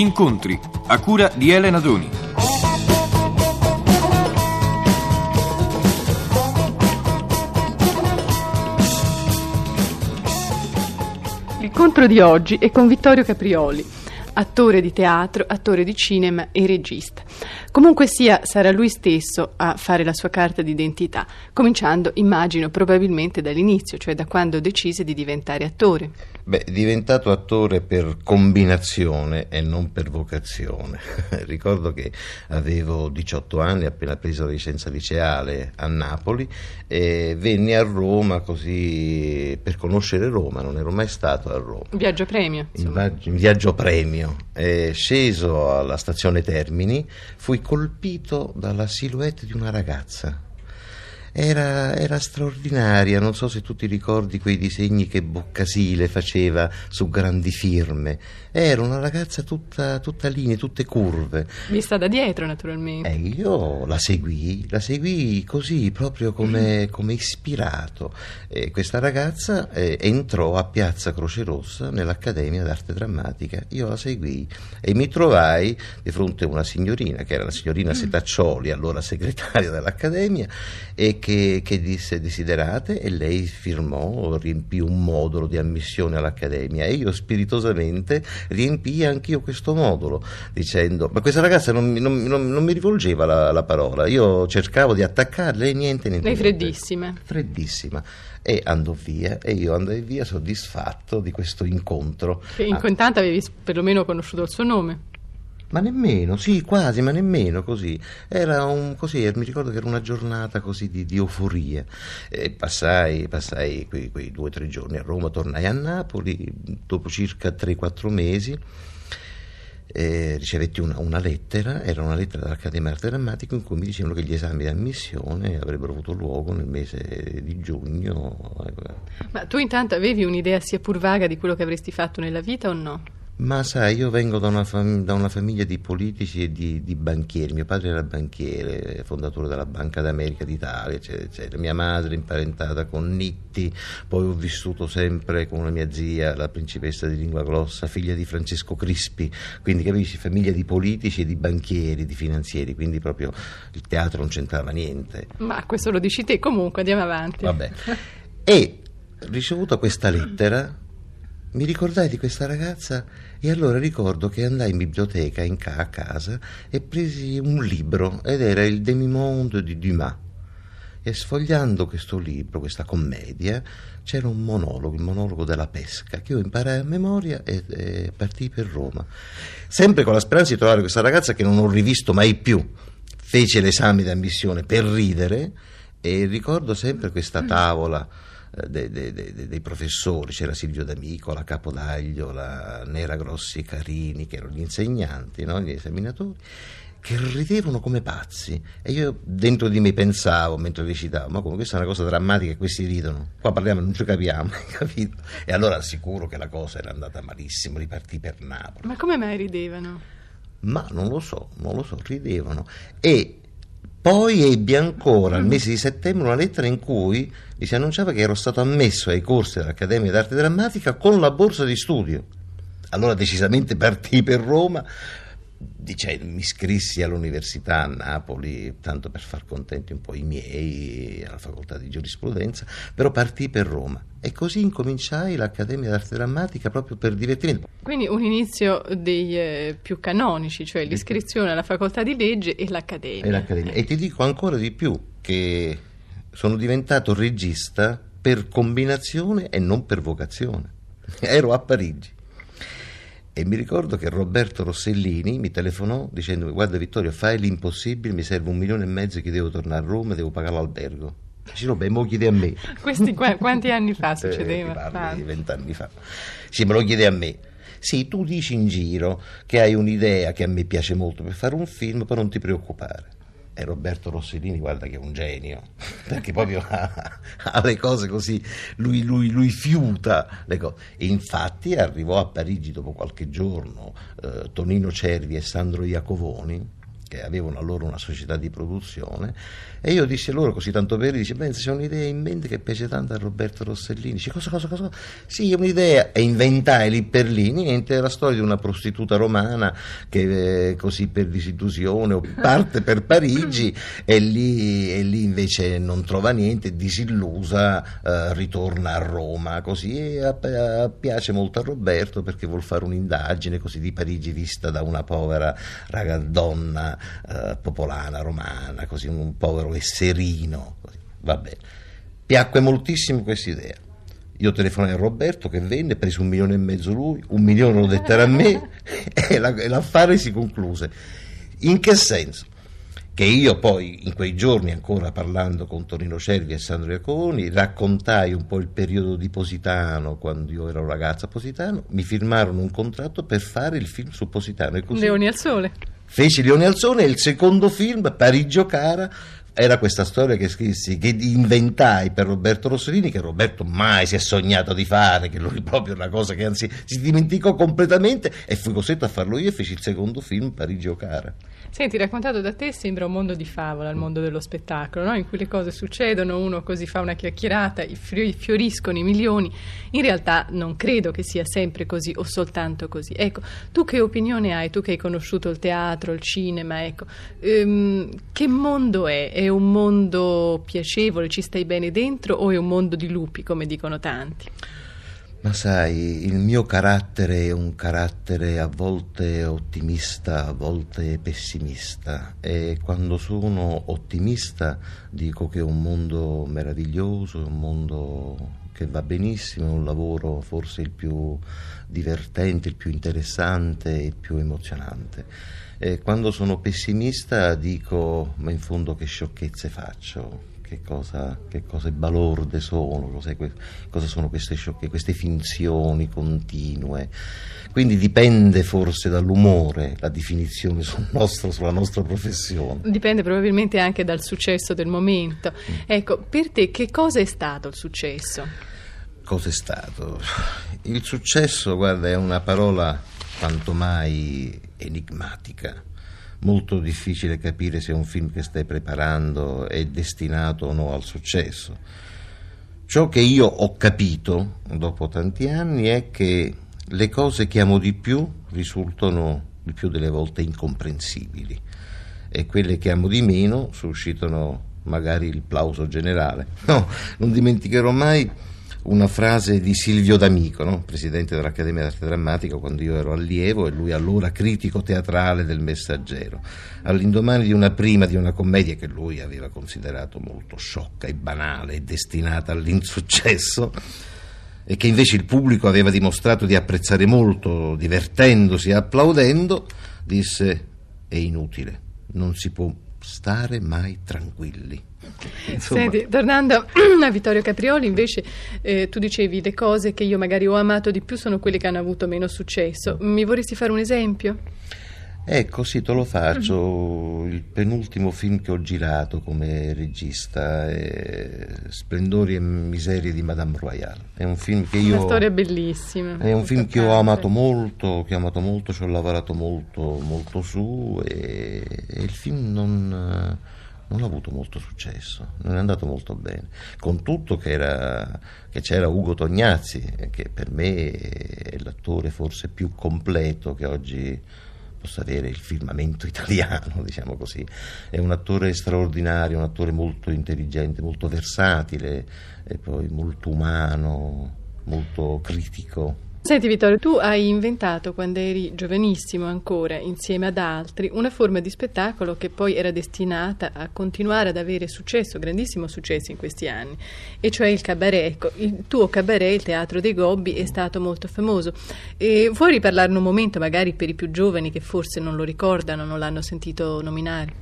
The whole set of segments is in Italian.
Incontri a cura di Elena Doni. L'incontro di oggi è con Vittorio Caprioli, attore di teatro, attore di cinema e regista. Comunque sia, sarà lui stesso a fare la sua carta d'identità, cominciando, immagino, probabilmente dall'inizio, cioè da quando decise di diventare attore. Beh, diventato attore per combinazione e non per vocazione. Ricordo che avevo 18 anni, appena preso la licenza liceale a Napoli, e venni a Roma così per conoscere Roma, non ero mai stato a Roma. Viaggio premio. In, viaggio premio. Eh, sceso alla stazione Termini, fui colpito dalla silhouette di una ragazza. Era, era, straordinaria, non so se tu ti ricordi quei disegni che Boccasile faceva su grandi firme. Era una ragazza tutta, tutta linee, tutte curve. Vista da dietro, naturalmente. E io la seguì, la seguì così, proprio come, come ispirato. E questa ragazza eh, entrò a Piazza Croce Rossa nell'Accademia d'Arte Drammatica. Io la seguì e mi trovai di fronte a una signorina, che era la signorina Setaccioli, allora segretaria dell'Accademia, e che, che, disse desiderate e lei firmò, riempì un modulo di ammissione all'Accademia e io spiritosamente riempii anch'io questo modulo dicendo ma questa ragazza non, non, non, non mi rivolgeva la, la, parola, io cercavo di attaccarle e niente, niente. Lei freddissima. Freddissima. E andò via e io andai via soddisfatto di questo incontro. Che in ah. avevi perlomeno conosciuto il suo nome. Ma nemmeno, sì, quasi, ma nemmeno così. Era un così, mi ricordo che era una giornata così di, di euforia. E passai, passai quei, quei due o tre giorni a Roma, tornai a Napoli dopo circa 3-4 mesi. Eh, ricevetti una, una, lettera, era una lettera dall'Accademia Arte Drammatico in cui mi dicevano che gli esami di ammissione avrebbero avuto luogo nel mese di giugno. Ma tu intanto avevi un'idea sia pur vaga di quello che avresti fatto nella vita o no? Ma sai, io vengo da una, fam- da una famiglia di politici e di, di, banchieri. Mio padre era banchiere, fondatore della Banca d'America d'Italia, eccetera, eccetera. Mia madre imparentata con Nitti, poi ho vissuto sempre con una mia zia, la principessa di lingua glossa, figlia di Francesco Crispi. Quindi capisci, famiglia di politici e di banchieri, di finanzieri, quindi proprio il teatro non c'entrava niente. Ma questo lo dici te, comunque andiamo avanti. Vabbè. E ricevuta questa lettera mi ricordai di questa ragazza e allora ricordo che andai in biblioteca in ca- a casa e presi un libro ed era il Demi-monde di Dumas. E sfogliando questo libro, questa commedia, c'era un monologo, il monologo della pesca, che io imparai a memoria e, e partii per Roma. Sempre con la speranza di trovare questa ragazza che non ho rivisto mai più. Fece l'esame di ammissione per ridere e ricordo sempre questa tavola dei, dei, dei, dei, professori, c'era Silvio D'Amico, la Capodaglio, la Nera Grossi Carini, che erano gli insegnanti, no? gli esaminatori, che ridevano come pazzi. E io dentro di me pensavo, mentre recitavo, ma come questa è una cosa drammatica questi ridono. Qua parliamo, non ci capiamo, capito? E allora assicuro che la cosa era andata malissimo, ripartì per Napoli. Ma come mai ridevano? Ma non lo so, non lo so, ridevano. E poi ebbi ancora al mese di settembre una lettera in cui mi si annunciava che ero stato ammesso ai corsi dell'Accademia d'Arte Drammatica con la borsa di studio. Allora decisamente partii per Roma, dicendo, mi iscrissi all'università a Napoli, tanto per far contenti un po' i miei, alla facoltà di giurisprudenza, però partii per Roma. E così incominciai l'Accademia d'Arte Drammatica proprio per divertimento. Quindi un inizio dei eh, più canonici, cioè l'iscrizione alla facoltà di legge e l'Accademia. E, l'Accademia. e ti dico ancora di più che sono diventato regista per combinazione e non per vocazione. Ero a Parigi e mi ricordo che Roberto Rossellini mi telefonò dicendo guarda Vittorio fai l'impossibile, mi serve un milione e mezzo che devo tornare a Roma e devo pagare l'albergo. Dice no, beh, mo chiede a me. Questi qu- quanti anni fa succedeva? Eh, vent'anni fa. Sì, me lo chiede a me. Sì, tu dici in giro che hai un'idea che a me piace molto per fare un film, però non ti preoccupare e Roberto Rossellini guarda che è un genio perché proprio ha, ha le cose così lui, lui, lui fiuta le cose infatti arrivò a Parigi dopo qualche giorno eh, Tonino Cervi e Sandro Iacovoni che avevano allora una società di produzione, e io dissi loro così tanto per dice, beh, c'è un'idea in mente che piace tanto a Roberto Rossellini, dice, cosa, cosa, cosa? Sì, un'idea, e inventai lì per lì, niente, è la storia di una prostituta romana che eh, così per disillusione parte per Parigi e lì, e lì, invece non trova niente, disillusa, eh, ritorna a Roma, così, e a, a, piace molto a Roberto perché vuol fare un'indagine così di Parigi vista da una povera raga, donna eh, popolana, romana, così un povero esserino. Così. Va bene. Piacque moltissimo questa idea. Io telefonai a Roberto che venne, prese un milione e mezzo lui, un milione lo dettero a me e, la, e l'affare si concluse. In che senso? che io poi in quei giorni ancora parlando con Tonino Cervi e Sandro Iaconi raccontai un po' il periodo di Positano quando io ero ragazzo a Positano mi firmarono un contratto per fare il film su Positano e così Leoni al sole Feci Leone Alzone e il secondo film, Parigio Cara, era questa storia che scrissi, che inventai per Roberto Rossellini, che Roberto mai si è sognato di fare, che lui proprio una cosa che anzi si dimenticò completamente e fui costretto a farlo io e feci il secondo film, Parigio Cara. Senti, raccontato da te sembra un mondo di favola, il mondo dello spettacolo, no? in cui le cose succedono, uno così fa una chiacchierata, fioriscono i milioni. In realtà non credo che sia sempre così o soltanto così. Ecco, tu che opinione hai, tu che hai conosciuto il teatro, il cinema, ecco, ehm, che mondo è? È un mondo piacevole, ci stai bene dentro o è un mondo di lupi, come dicono tanti? Ma sai, il mio carattere è un carattere a volte ottimista, a volte pessimista e quando sono ottimista dico che è un mondo meraviglioso, è un mondo che va benissimo, è un lavoro forse il più divertente, il più interessante, il più emozionante. E quando sono pessimista dico, ma in fondo che sciocchezze faccio, che cosa, che cose balorde sono, cosa, cosa sono queste sciocche, queste finzioni continue. Quindi dipende forse dall'umore la definizione sul nostro, sulla nostra professione. Dipende probabilmente anche dal successo del momento. Mm. Ecco, per te che cosa è stato il successo? Cosa è stato? Il successo, guarda, è una parola quanto mai enigmatica molto difficile capire se un film che stai preparando è destinato o no al successo. Ciò che io ho capito dopo tanti anni è che le cose che amo di più risultano il più delle volte incomprensibili e quelle che amo di meno suscitano magari il plauso generale. No, non dimenticherò mai una frase di Silvio D'Amico, no? presidente dell'Accademia d'Arte Drammatica, quando io ero allievo e lui allora critico teatrale del Messaggero. All'indomani di una prima di una commedia che lui aveva considerato molto sciocca e banale e destinata all'insuccesso, e che invece il pubblico aveva dimostrato di apprezzare molto, divertendosi e applaudendo, disse: È inutile, non si può stare mai tranquilli. Senti, tornando Vittorio Caprioli, invece eh, tu dicevi le cose che io magari ho amato di più sono quelle che hanno avuto meno successo. Mi vorresti fare un esempio? Ecco, sì, te lo faccio. Il penultimo film che ho girato come regista è Splendori e miserie di Madame Royale. È un film che io. Una storia bellissima. È un film che ho amato molto, che ho amato molto, ci ho lavorato molto, molto su e, e il film non non ha avuto molto successo, non è andato molto bene. Con tutto che, era, che, c'era Ugo Tognazzi, che per me è l'attore forse più completo che oggi possa avere il firmamento italiano, diciamo così. È un attore straordinario, un attore molto intelligente, molto versatile e poi molto umano, molto critico. Senti Vittorio, tu hai inventato quando eri giovanissimo ancora, insieme ad altri, una forma di spettacolo che poi era destinata a continuare ad avere successo, grandissimo successo in questi anni, e cioè il cabaret. Ecco, il tuo cabaret, il Teatro dei Gobbi, è stato molto famoso. E vuoi riparlarne un momento, magari per i più giovani che forse non lo ricordano, non l'hanno sentito nominare?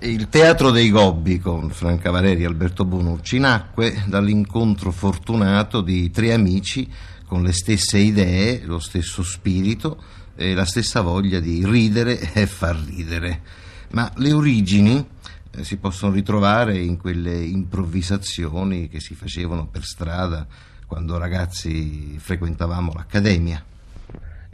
Il Teatro dei Gobbi con Franca Valeri e Alberto Bonucci nacque dall'incontro fortunato di tre amici con le stesse idee, lo stesso spirito e la stessa voglia di ridere e far ridere. Ma le origini eh, si possono ritrovare in quelle improvvisazioni che si facevano per strada quando ragazzi frequentavamo l'accademia.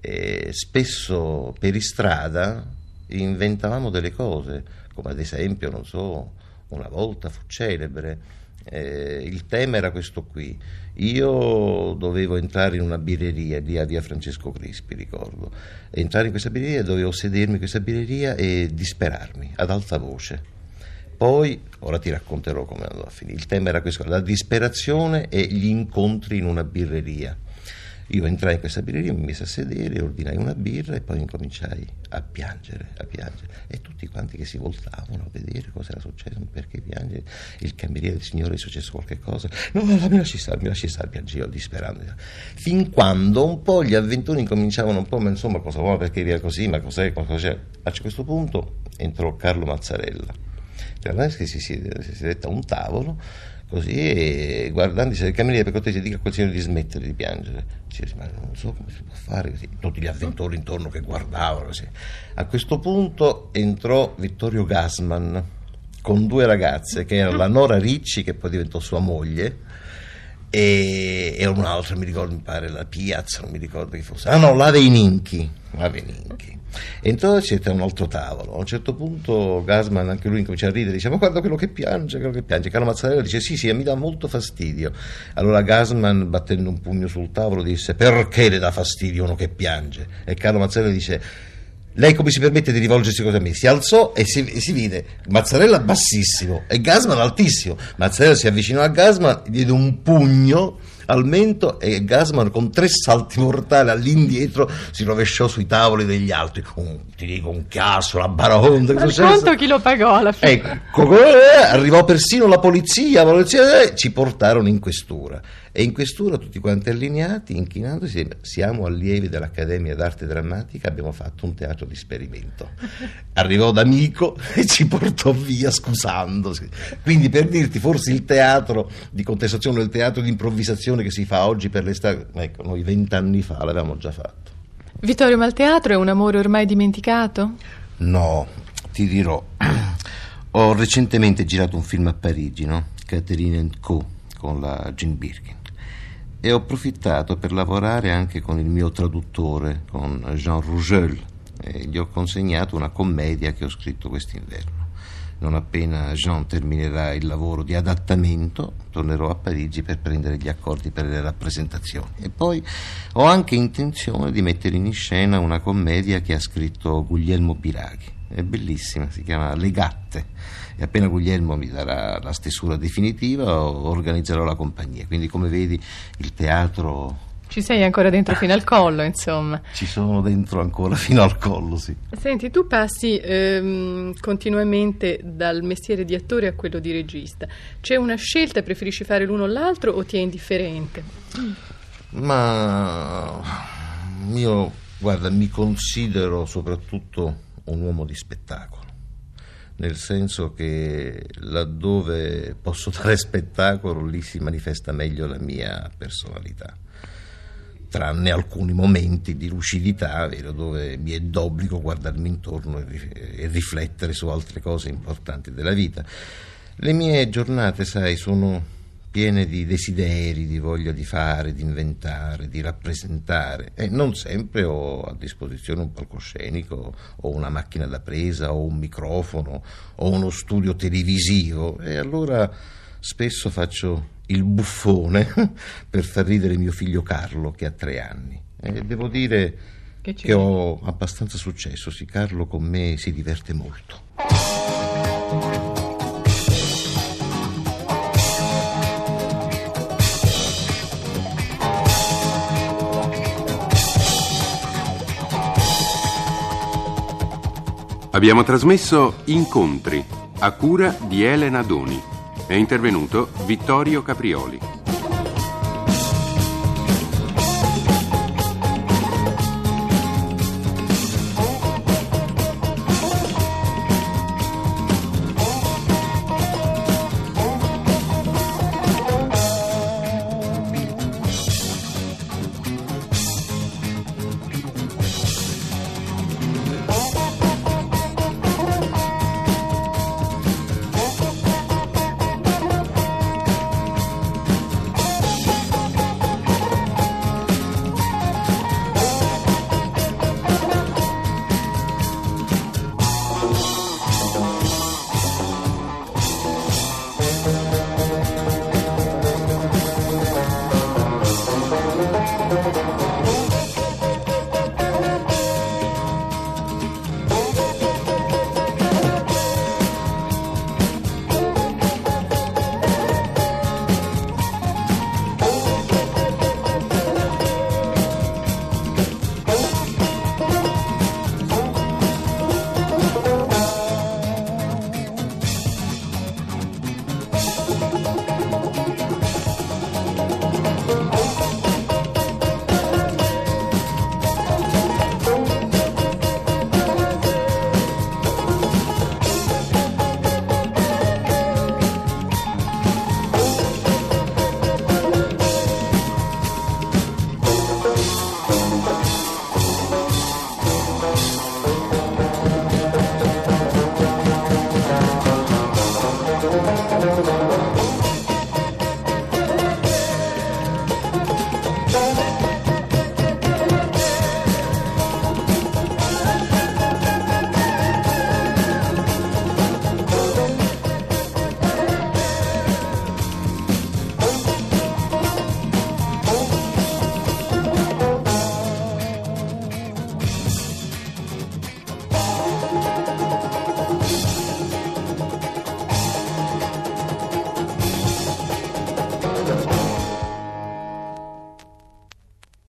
E spesso per strada inventavamo delle cose, come ad esempio, non so, una volta fu celebre, eh, il tema era questo qui, io dovevo entrare in una birreria a via Francesco Crispi, ricordo, entrare in questa birreria, dovevo sedermi in questa birreria e disperarmi ad alta voce. Poi, ora ti racconterò come andò a finire. Il tema era questo, la disperazione e gli incontri in una birreria. Io entrai in questa birreria, mi misi a sedere, ordinai una birra e poi incominciai a piangere, a piangere. E tutti quanti che si voltavano a vedere cosa era successo, perché piange. Il cameriere, il signore, è successo qualche cosa. No, no, mi lasci stare, mi lasci stare, piangevo disperando. Fin quando un po' gli avventori incominciavano un po', ma insomma, cosa vuole, perché via così, ma cos'è, cosa c'è. A questo punto entrò Carlo Mazzarella. Cioè, si, si sedette a un tavolo così e guardandosi il cameriere per cortesia dica a quel signore di smettere di piangere dice, ma non so come si può fare così. tutti gli avventori intorno che guardavano così. a questo punto entrò Vittorio Gassman con due ragazze che erano la Nora Ricci che poi diventò sua moglie e, e un'altra mi ricordo mi pare la Piazza non mi ricordo chi fosse ah no la Veininchi la Veininchi Entrò e c'era un altro tavolo. A un certo punto Gasman, anche lui, comincia a ridere, dice: Ma guarda quello che piange, quello che piange. Carlo Mazzarella dice: Sì, sì, mi dà molto fastidio. Allora Gasman, battendo un pugno sul tavolo, disse: Perché le dà fastidio uno che piange? E Carlo Mazzarella dice: lei come si permette di rivolgersi a me? Si alzò e si, e si, vide Mazzarella bassissimo e Gasman altissimo. Mazzarella si avvicinò a Gasman, gli diede un pugno al mento e Gasman con tre salti mortali all'indietro si rovesciò sui tavoli degli altri. Un, ti dico un chiasso, la baraonda. Quanto chi lo pagò alla fine? Ecco, eh, arrivò persino la polizia, la polizia eh, ci portarono in questura. E in questura tutti quanti allineati, inchinandosi, siamo allievi dell'Accademia d'Arte Drammatica, abbiamo fatto un teatro di esperimento. Arrivò d'amico e ci portò via scusandosi. Quindi per dirti, forse il teatro di contestazione, il teatro di improvvisazione che si fa oggi per l'estate, ecco, noi vent'anni fa l'avevamo già fatto. Vittorio, ma il teatro è un amore ormai dimenticato? No, ti dirò. Ho recentemente girato un film a Parigi, no? Catherine Co. con la Jean Birkin e ho approfittato per lavorare anche con il mio traduttore, con Jean Rougeul, e gli ho consegnato una commedia che ho scritto quest'inverno. Non appena Jean terminerà il lavoro di adattamento, tornerò a Parigi per prendere gli accordi per le rappresentazioni. E poi ho anche intenzione di mettere in scena una commedia che ha scritto Guglielmo Biraghi è bellissima, si chiama Le Gatte. E appena Guglielmo mi darà la stesura definitiva organizzerò la compagnia, quindi come vedi il teatro... Ci sei ancora dentro fino al collo, insomma. Ci sono dentro ancora fino al collo, sì. Senti, tu passi ehm, continuamente dal mestiere di attore a quello di regista. C'è una scelta, preferisci fare l'uno o l'altro o ti è indifferente? Ma io, guarda, mi considero soprattutto un uomo di spettacolo, nel senso che laddove posso dare spettacolo lì si manifesta meglio la mia personalità tranne alcuni momenti di lucidità, vero, dove mi è d'obbligo guardarmi intorno e, riflettere su altre cose importanti della vita. Le mie giornate, sai, sono piene di desideri, di voglia di fare, di inventare, di rappresentare e non sempre ho a disposizione un palcoscenico o una macchina da presa o un microfono o uno studio televisivo e allora spesso faccio il buffone per far ridere mio figlio Carlo che ha tre anni e devo dire che, che ho abbastanza successo, sì Carlo con me si diverte molto. Abbiamo trasmesso Incontri a cura di Elena Doni. È intervenuto Vittorio Caprioli.